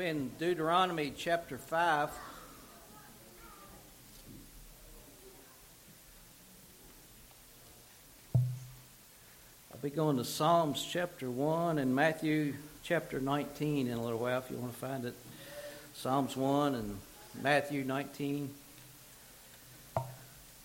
be in Deuteronomy chapter 5. I'll be going to Psalms chapter 1 and Matthew chapter 19 in a little while if you want to find it. Psalms 1 and Matthew 19.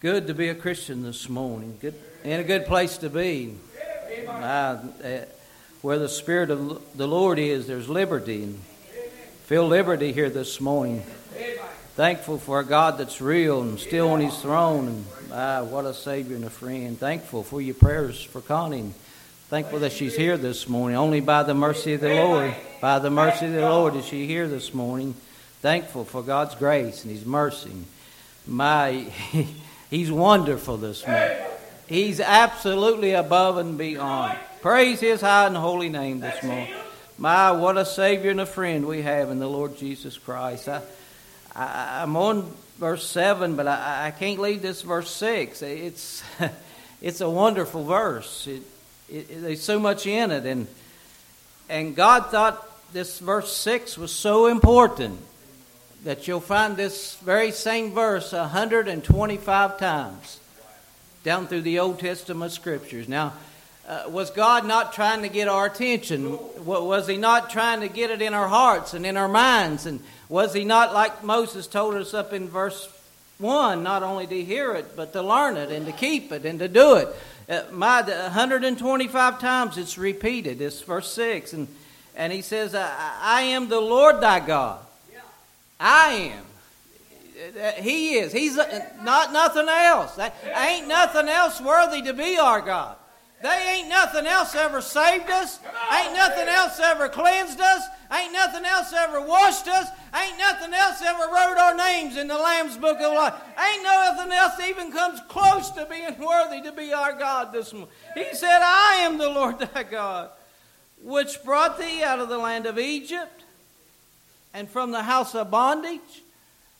Good to be a Christian this morning. Good and a good place to be. Uh, where the Spirit of the Lord is, there's liberty. And feel liberty here this morning. Thankful for a God that's real and still on His throne. And ah, what a Savior and a friend. Thankful for your prayers for Connie. Thankful that she's here this morning. Only by the mercy of the Lord, by the mercy of the Lord, is she here this morning. Thankful for God's grace and His mercy. My, He's wonderful this morning. He's absolutely above and beyond. Praise His high and holy name this morning. My, what a Savior and a friend we have in the Lord Jesus Christ. I, I, am on verse 7, but I, I can't leave this verse 6. It's, it's a wonderful verse. It, it, it, there's so much in it. And, and God thought this verse 6 was so important that you'll find this very same verse 125 times down through the Old Testament scriptures. Now, uh, was God not trying to get our attention? Was He not trying to get it in our hearts and in our minds? And was He not, like Moses told us up in verse 1, not only to hear it, but to learn it and to keep it and to do it? Uh, my 125 times it's repeated. It's verse 6. And, and He says, I, I am the Lord thy God. I am. He is. He's not nothing else. Ain't nothing else worthy to be our God. They ain't nothing else ever saved us. Ain't nothing else ever cleansed us. Ain't nothing else ever washed us. Ain't nothing else ever wrote our names in the Lamb's Book of Life. Ain't nothing else even comes close to being worthy to be our God this morning. He said, I am the Lord thy God, which brought thee out of the land of Egypt and from the house of bondage.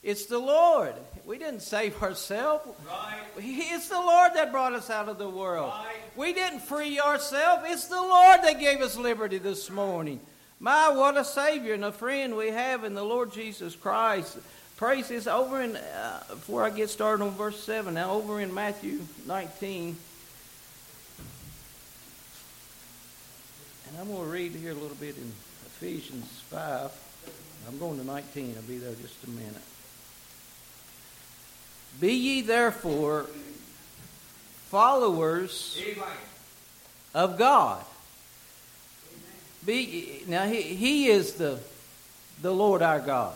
It's the Lord. We didn't save ourselves. Right. It's the Lord that brought us out of the world. Right. We didn't free ourselves. It's the Lord that gave us liberty this morning. My, what a Savior and a friend we have in the Lord Jesus Christ. Praise is over in, uh, before I get started on verse 7, now over in Matthew 19. And I'm going to read here a little bit in Ephesians 5. I'm going to 19. I'll be there just a minute. Be ye therefore followers of God. Be now he, he is the the Lord our God.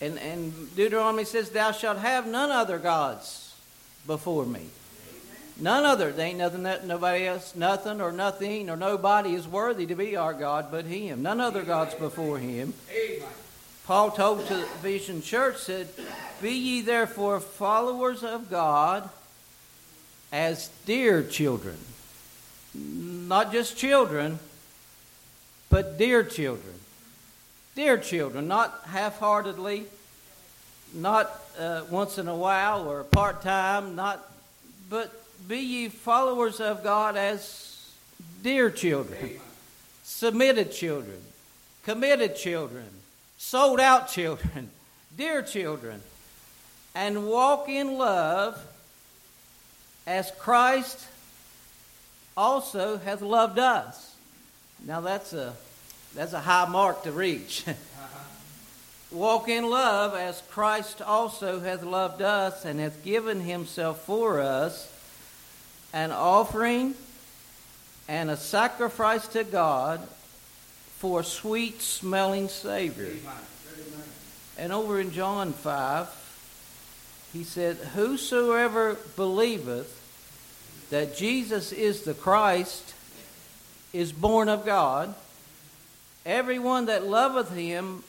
And and Deuteronomy says, Thou shalt have none other gods before me. None other. There ain't nothing that nobody else, nothing or nothing or nobody is worthy to be our God but Him. None other gods before Him. Paul told to the Ephesian church, said, Be ye therefore followers of God as dear children. Not just children, but dear children. Dear children, not half heartedly, not uh, once in a while or part time, not, but be ye followers of God as dear children, submitted children, committed children, sold out children, dear children, and walk in love as Christ also hath loved us. Now that's a that's a high mark to reach. Walk in love as Christ also hath loved us and hath given himself for us, an offering and a sacrifice to God for a sweet smelling Savior. And over in John 5, he said, Whosoever believeth that Jesus is the Christ is born of God. Everyone that loveth him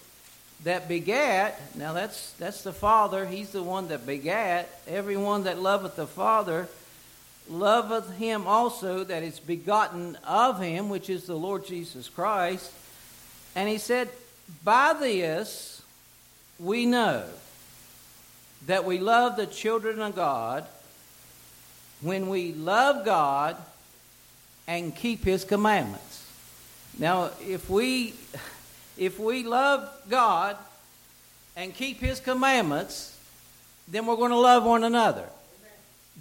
that begat, now that's that's the Father, he's the one that begat. Everyone that loveth the Father loveth him also that is begotten of him, which is the Lord Jesus Christ. And he said, By this we know that we love the children of God when we love God and keep His commandments. Now, if we if we love God and keep His commandments, then we're going to love one another.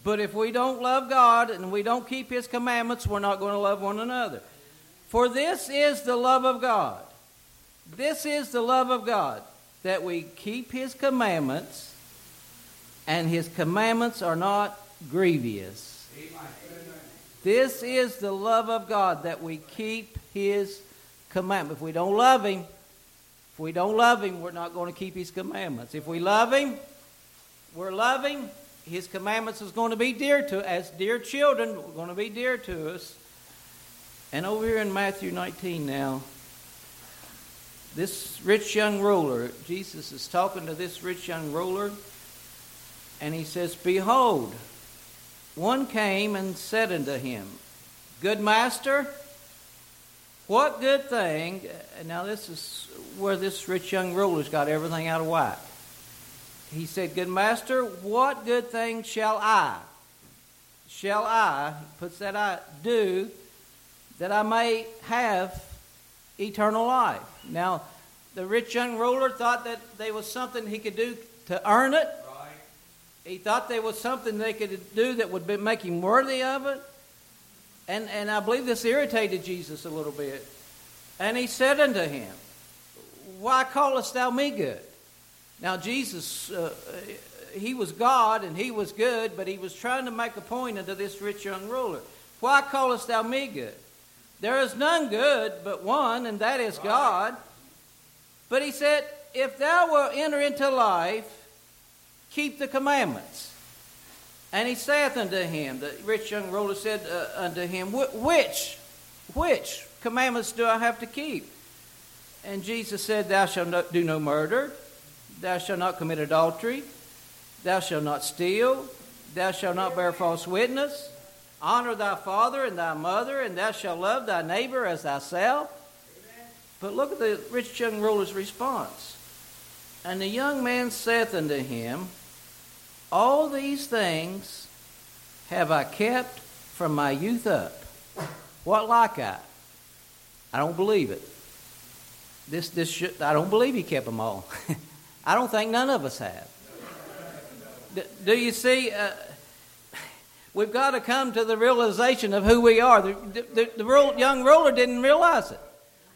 But if we don't love God and we don't keep His commandments, we're not going to love one another. For this is the love of God. This is the love of God, that we keep His commandments, and His commandments are not grievous. This is the love of God, that we keep His commandments. If we don't love Him, if we don't love Him, we're not going to keep His commandments. If we love Him, we're loving. His commandments is going to be dear to as dear children, we're going to be dear to us. And over here in Matthew 19 now, this rich young ruler, Jesus is talking to this rich young ruler, and he says, Behold, one came and said unto him, Good master, what good thing, now this is where this rich young ruler's got everything out of whack. He said, Good master, what good thing shall I, shall I, puts that I, do that I may have eternal life. Now, the rich young ruler thought that there was something he could do to earn it. Right. He thought there was something they could do that would be, make him worthy of it. And, and I believe this irritated Jesus a little bit. And he said unto him, Why callest thou me good? Now, Jesus, uh, he was God and he was good, but he was trying to make a point unto this rich young ruler. Why callest thou me good? There is none good but one, and that is God. But he said, If thou wilt enter into life, keep the commandments. And he saith unto him, the rich young ruler said uh, unto him, Which, which commandments do I have to keep? And Jesus said, Thou shalt not do no murder, thou shalt not commit adultery, thou shalt not steal, thou shalt not bear false witness, honor thy father and thy mother, and thou shalt love thy neighbor as thyself. But look at the rich young ruler's response. And the young man saith unto him, All these things have I kept from my youth up. What like I? I don't believe it. This, this should, I don't believe he kept them all. I don't think none of us have. Do, do you see? Uh, we've got to come to the realization of who we are. The, the, the young ruler didn't realize it.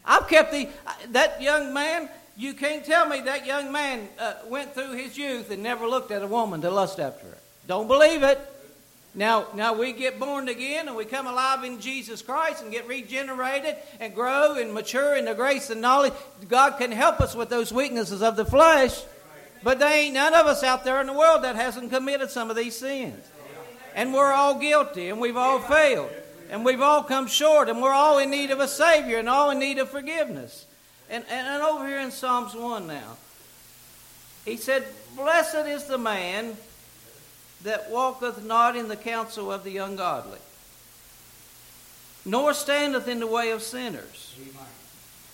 I've kept the that young man. You can't tell me that young man uh, went through his youth and never looked at a woman to lust after her. Don't believe it. Now, now we get born again and we come alive in Jesus Christ and get regenerated and grow and mature in the grace and knowledge. God can help us with those weaknesses of the flesh, but there ain't none of us out there in the world that hasn't committed some of these sins. And we're all guilty and we've all failed and we've all come short and we're all in need of a Savior and all in need of forgiveness. And, and, and over here in Psalms 1 now, he said, Blessed is the man that walketh not in the counsel of the ungodly, nor standeth in the way of sinners,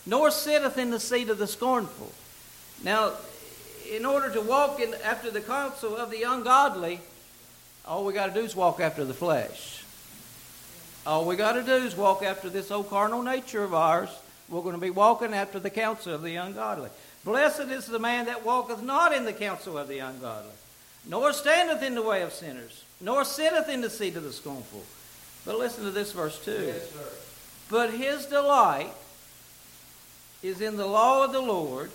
nor sitteth in the seat of the scornful. Now, in order to walk in, after the counsel of the ungodly, all we got to do is walk after the flesh. All we got to do is walk after this old carnal nature of ours. We're going to be walking after the counsel of the ungodly. Blessed is the man that walketh not in the counsel of the ungodly nor standeth in the way of sinners, nor sitteth in the seat of the scornful. But listen to this verse too. Yes, but his delight is in the law of the Lord,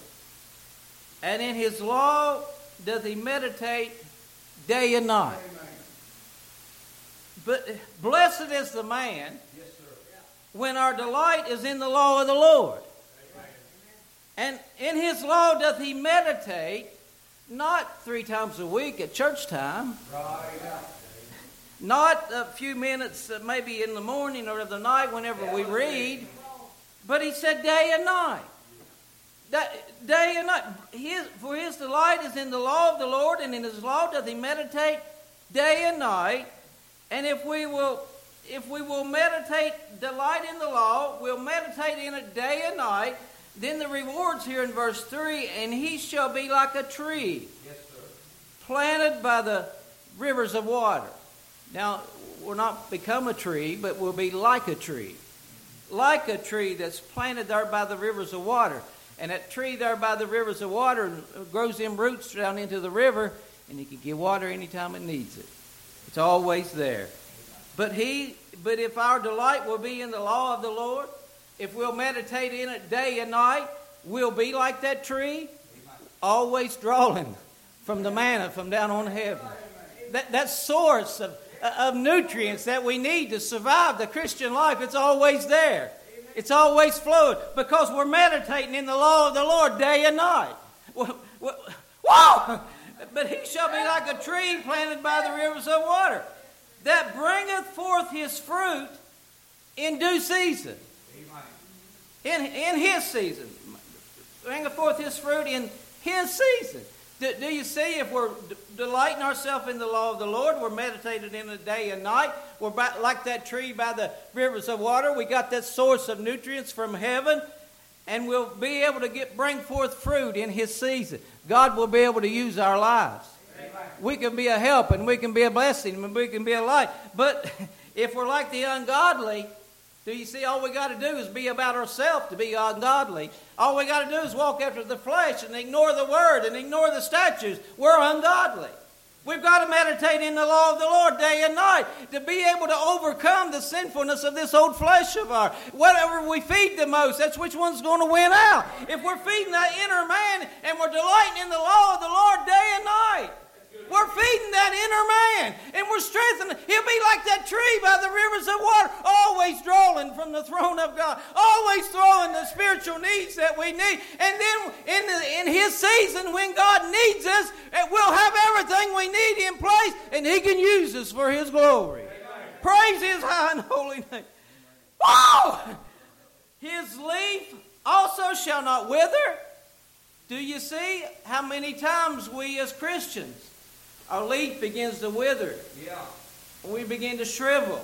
and in his law doth he meditate day and night. Amen. But blessed is the man yes, when our delight is in the law of the Lord. Amen. And in his law doth he meditate not three times a week at church time. Not a few minutes, uh, maybe in the morning or the night whenever we read. But he said day and night. Day and night. His, for his delight is in the law of the Lord, and in his law doth he meditate day and night. And if we will if we will meditate, delight in the law, we'll meditate in it day and night, then the rewards here in verse 3 and he shall be like a tree yes, planted by the rivers of water. Now, we'll not become a tree, but we'll be like a tree. Like a tree that's planted there by the rivers of water. And that tree there by the rivers of water grows them roots down into the river, and you can get water anytime it needs it. It's always there. But he, but if our delight will be in the law of the Lord, if we'll meditate in it day and night, we'll be like that tree, always drawing from the manna from down on heaven. That, that source of, of nutrients that we need to survive the Christian life, it's always there. It's always flowing because we're meditating in the law of the Lord day and night. Whoa! But he shall be like a tree planted by the rivers of water that bringeth forth his fruit in due season. In, in his season. Bringeth forth his fruit in his season. Do, do you see if we're d- delighting ourselves in the law of the Lord, we're meditating in the day and night, we're by, like that tree by the rivers of water, we got that source of nutrients from heaven, and we'll be able to get bring forth fruit in his season. God will be able to use our lives. We can be a help and we can be a blessing and we can be a light. But if we're like the ungodly, do you see all we got to do is be about ourselves to be ungodly? All we got to do is walk after the flesh and ignore the word and ignore the statutes. We're ungodly. We've got to meditate in the law of the Lord day and night to be able to overcome the sinfulness of this old flesh of ours. Whatever we feed the most, that's which one's going to win out. If we're feeding that inner man and we're delighting in the law of the Lord day and night, we're feeding that inner man and we're strengthening. He'll be like that tree by the rivers of water, always drawing from the throne of God, always throwing the spiritual needs that we need. And then in, the, in His season, when God needs us, eh, we'll have everything we need in place and He can use us for His glory. Praise His high and holy name. Oh! His leaf also shall not wither. Do you see how many times we as Christians our leaf begins to wither. Yeah. And we begin to shrivel.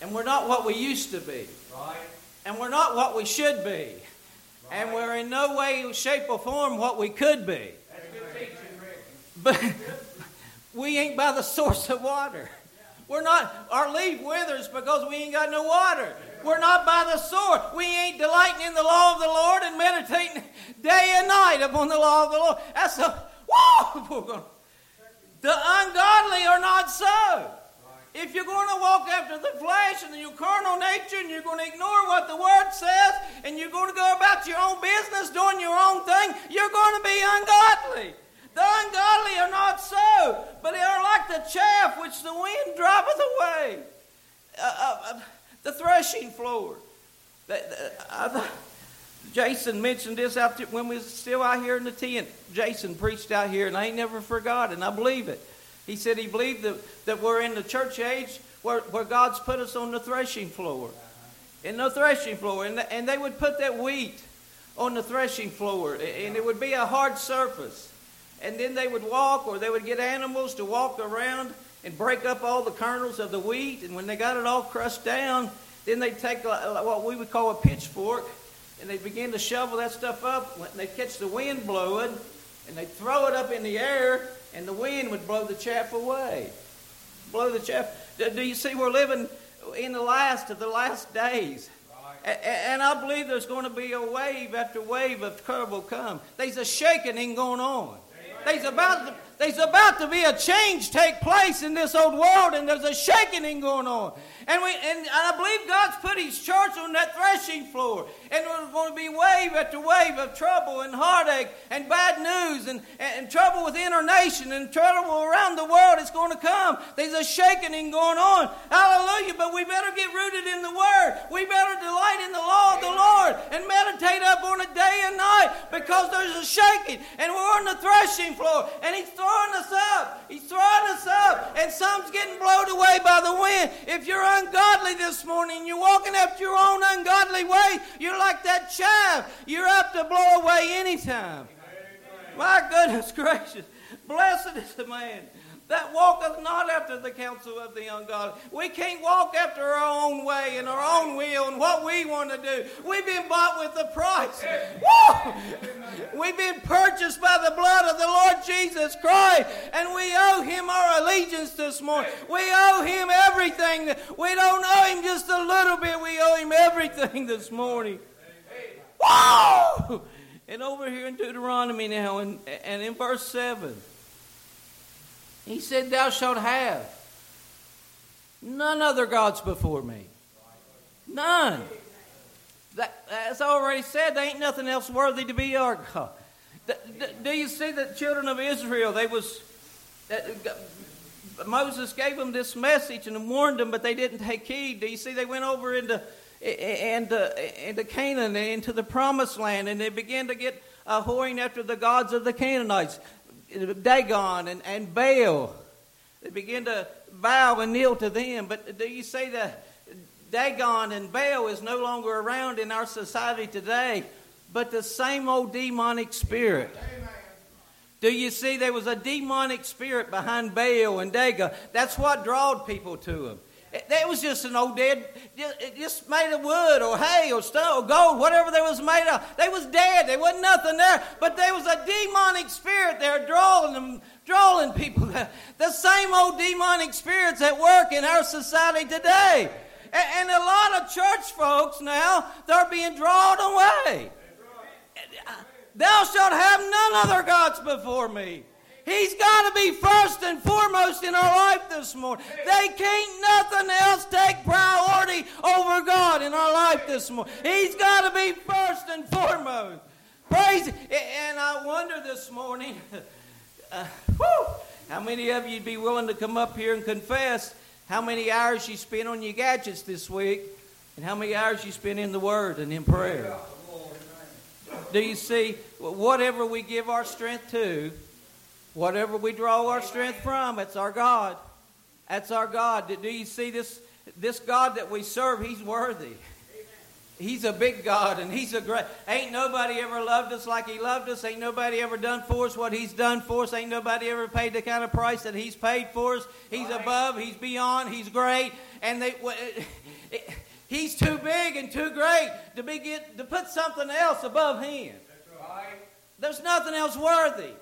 And we're not what we used to be. Right. And we're not what we should be. Right. And we're in no way, shape, or form what we could be. That's good teaching, Rick. But we ain't by the source of water. We're not, our leaf withers because we ain't got no water. We're not by the source. We ain't delighting in the law of the Lord and meditating day and night upon the law of the Lord. That's a, whoa! The ungodly are not so. If you're going to walk after the flesh and your carnal nature and you're going to ignore what the Word says and you're going to go about your own business doing your own thing, you're going to be ungodly. The ungodly are not so, but they are like the chaff which the wind driveth away. Uh, uh, uh, the threshing floor. The, the, Jason mentioned this out there when we was still out here in the tent. Jason preached out here, and I ain't never forgot, and I believe it. He said he believed that, that we're in the church age where, where God's put us on the threshing floor. In the threshing floor. And, and they would put that wheat on the threshing floor, and it would be a hard surface. And then they would walk, or they would get animals to walk around and break up all the kernels of the wheat. And when they got it all crushed down, then they'd take what we would call a pitchfork and they begin to shovel that stuff up. And they'd catch the wind blowing, and they'd throw it up in the air, and the wind would blow the chaff away. Blow the chaff. Do you see we're living in the last of the last days? And I believe there's going to be a wave after wave of trouble come. There's a shaking going on. There's about to, there's about to be a change take place in this old world, and there's a shaking going on. And, we, and I believe God's put His church on that threshing floor. And there's going to be wave after wave of trouble and heartache and bad news and, and, and trouble within our nation and trouble around the world. It's going to come. There's a shaking going on. Hallelujah. But we better get rooted in the Word. We better delight in the law of the Lord and meditate up on it day and night because there's a shaking and we're on the threshing floor and He's throwing us up. He's throwing us up. And some's getting blown away by the wind. If you're ungodly this morning, you're walking after your own ungodly way, you're like that chaff. You're up to blow away anytime. My goodness gracious. Blessed is the man that walketh not after the counsel of the ungodly. We can't walk after our own way and our own will and what we want to do. We've been bought with a price. Woo! We've been purchased by the blood of the Lord Jesus Christ, and we owe Him our allegiance this morning. We owe Him everything. We don't owe Him just a little bit, we owe Him everything this morning. Whoa! And over here in Deuteronomy now, and, and in verse 7, he said, Thou shalt have none other gods before me. None. That, as I already said, there ain't nothing else worthy to be our God. Do you see the children of Israel? They was Moses gave them this message and warned them, but they didn't take heed. Do you see? They went over into into, into Canaan, and into the promised land, and they began to get uh, whoring after the gods of the Canaanites, Dagon and, and Baal. They began to bow and kneel to them. But do you see that Dagon and Baal is no longer around in our society today, but the same old demonic spirit. Do you see there was a demonic spirit behind Baal and Dagon? That's what drawed people to him. That was just an old dead, just made of wood or hay or stone or gold, whatever they was made of. They was dead. There wasn't nothing there. But there was a demonic spirit there drawing them, drawing people. The same old demonic spirits at work in our society today. And a lot of church folks now, they're being drawn away. Thou shalt have none other gods before me. He's got to be first and foremost in our life this morning. They can't nothing else take priority over God in our life this morning. He's got to be first and foremost. Praise. And I wonder this morning, uh, whew, how many of you'd be willing to come up here and confess how many hours you spent on your gadgets this week and how many hours you spent in the Word and in prayer. Do you see? Whatever we give our strength to, Whatever we draw our strength from, it's our God. That's our God. Do you see this, this God that we serve? He's worthy. He's a big God and He's a great. Ain't nobody ever loved us like He loved us. Ain't nobody ever done for us what He's done for us. Ain't nobody ever paid the kind of price that He's paid for us. He's above, He's beyond, He's great. And they, He's too big and too great to, be get, to put something else above Him. There's nothing else worthy.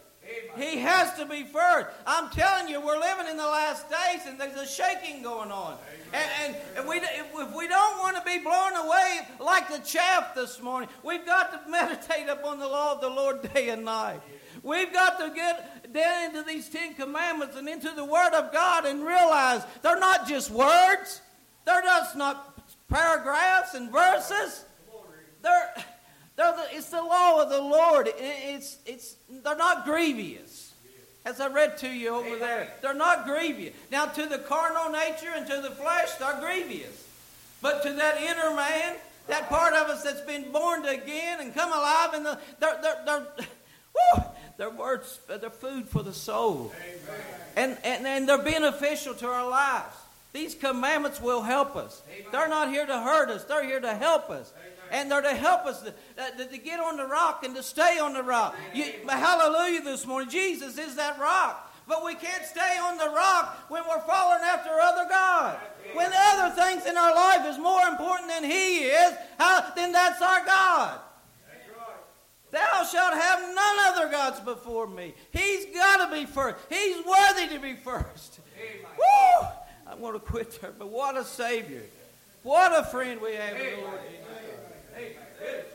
He has to be first. I'm telling you, we're living in the last days and there's a shaking going on. And, and we, if we don't want to be blown away like the chaff this morning, we've got to meditate upon the law of the Lord day and night. We've got to get down into these Ten Commandments and into the Word of God and realize they're not just words, they're just not paragraphs and verses. They're the, it's the law of the Lord. It's, it's, they're not grievous. As I read to you over there, they're not grievous. Now, to the carnal nature and to the flesh, they're grievous. But to that inner man, that part of us that's been born again and come alive, and the, they're, they're, they're, whew, they're words, they're food for the soul. And, and, and they're beneficial to our lives. These commandments will help us. They're not here to hurt us, they're here to help us and they're to help us to, uh, to, to, get on the rock and to stay on the rock. You, hallelujah this morning. Jesus is that rock. But we can't stay on the rock when we're following after other gods. When other things in our life is more important than He is, how, then that's our God. Thou shalt have none other gods before me. He's got to be first. He's worthy to be first. Woo! I'm going to quit there, but what a Savior. What a friend we have in the Lord Jesus. Hey, good.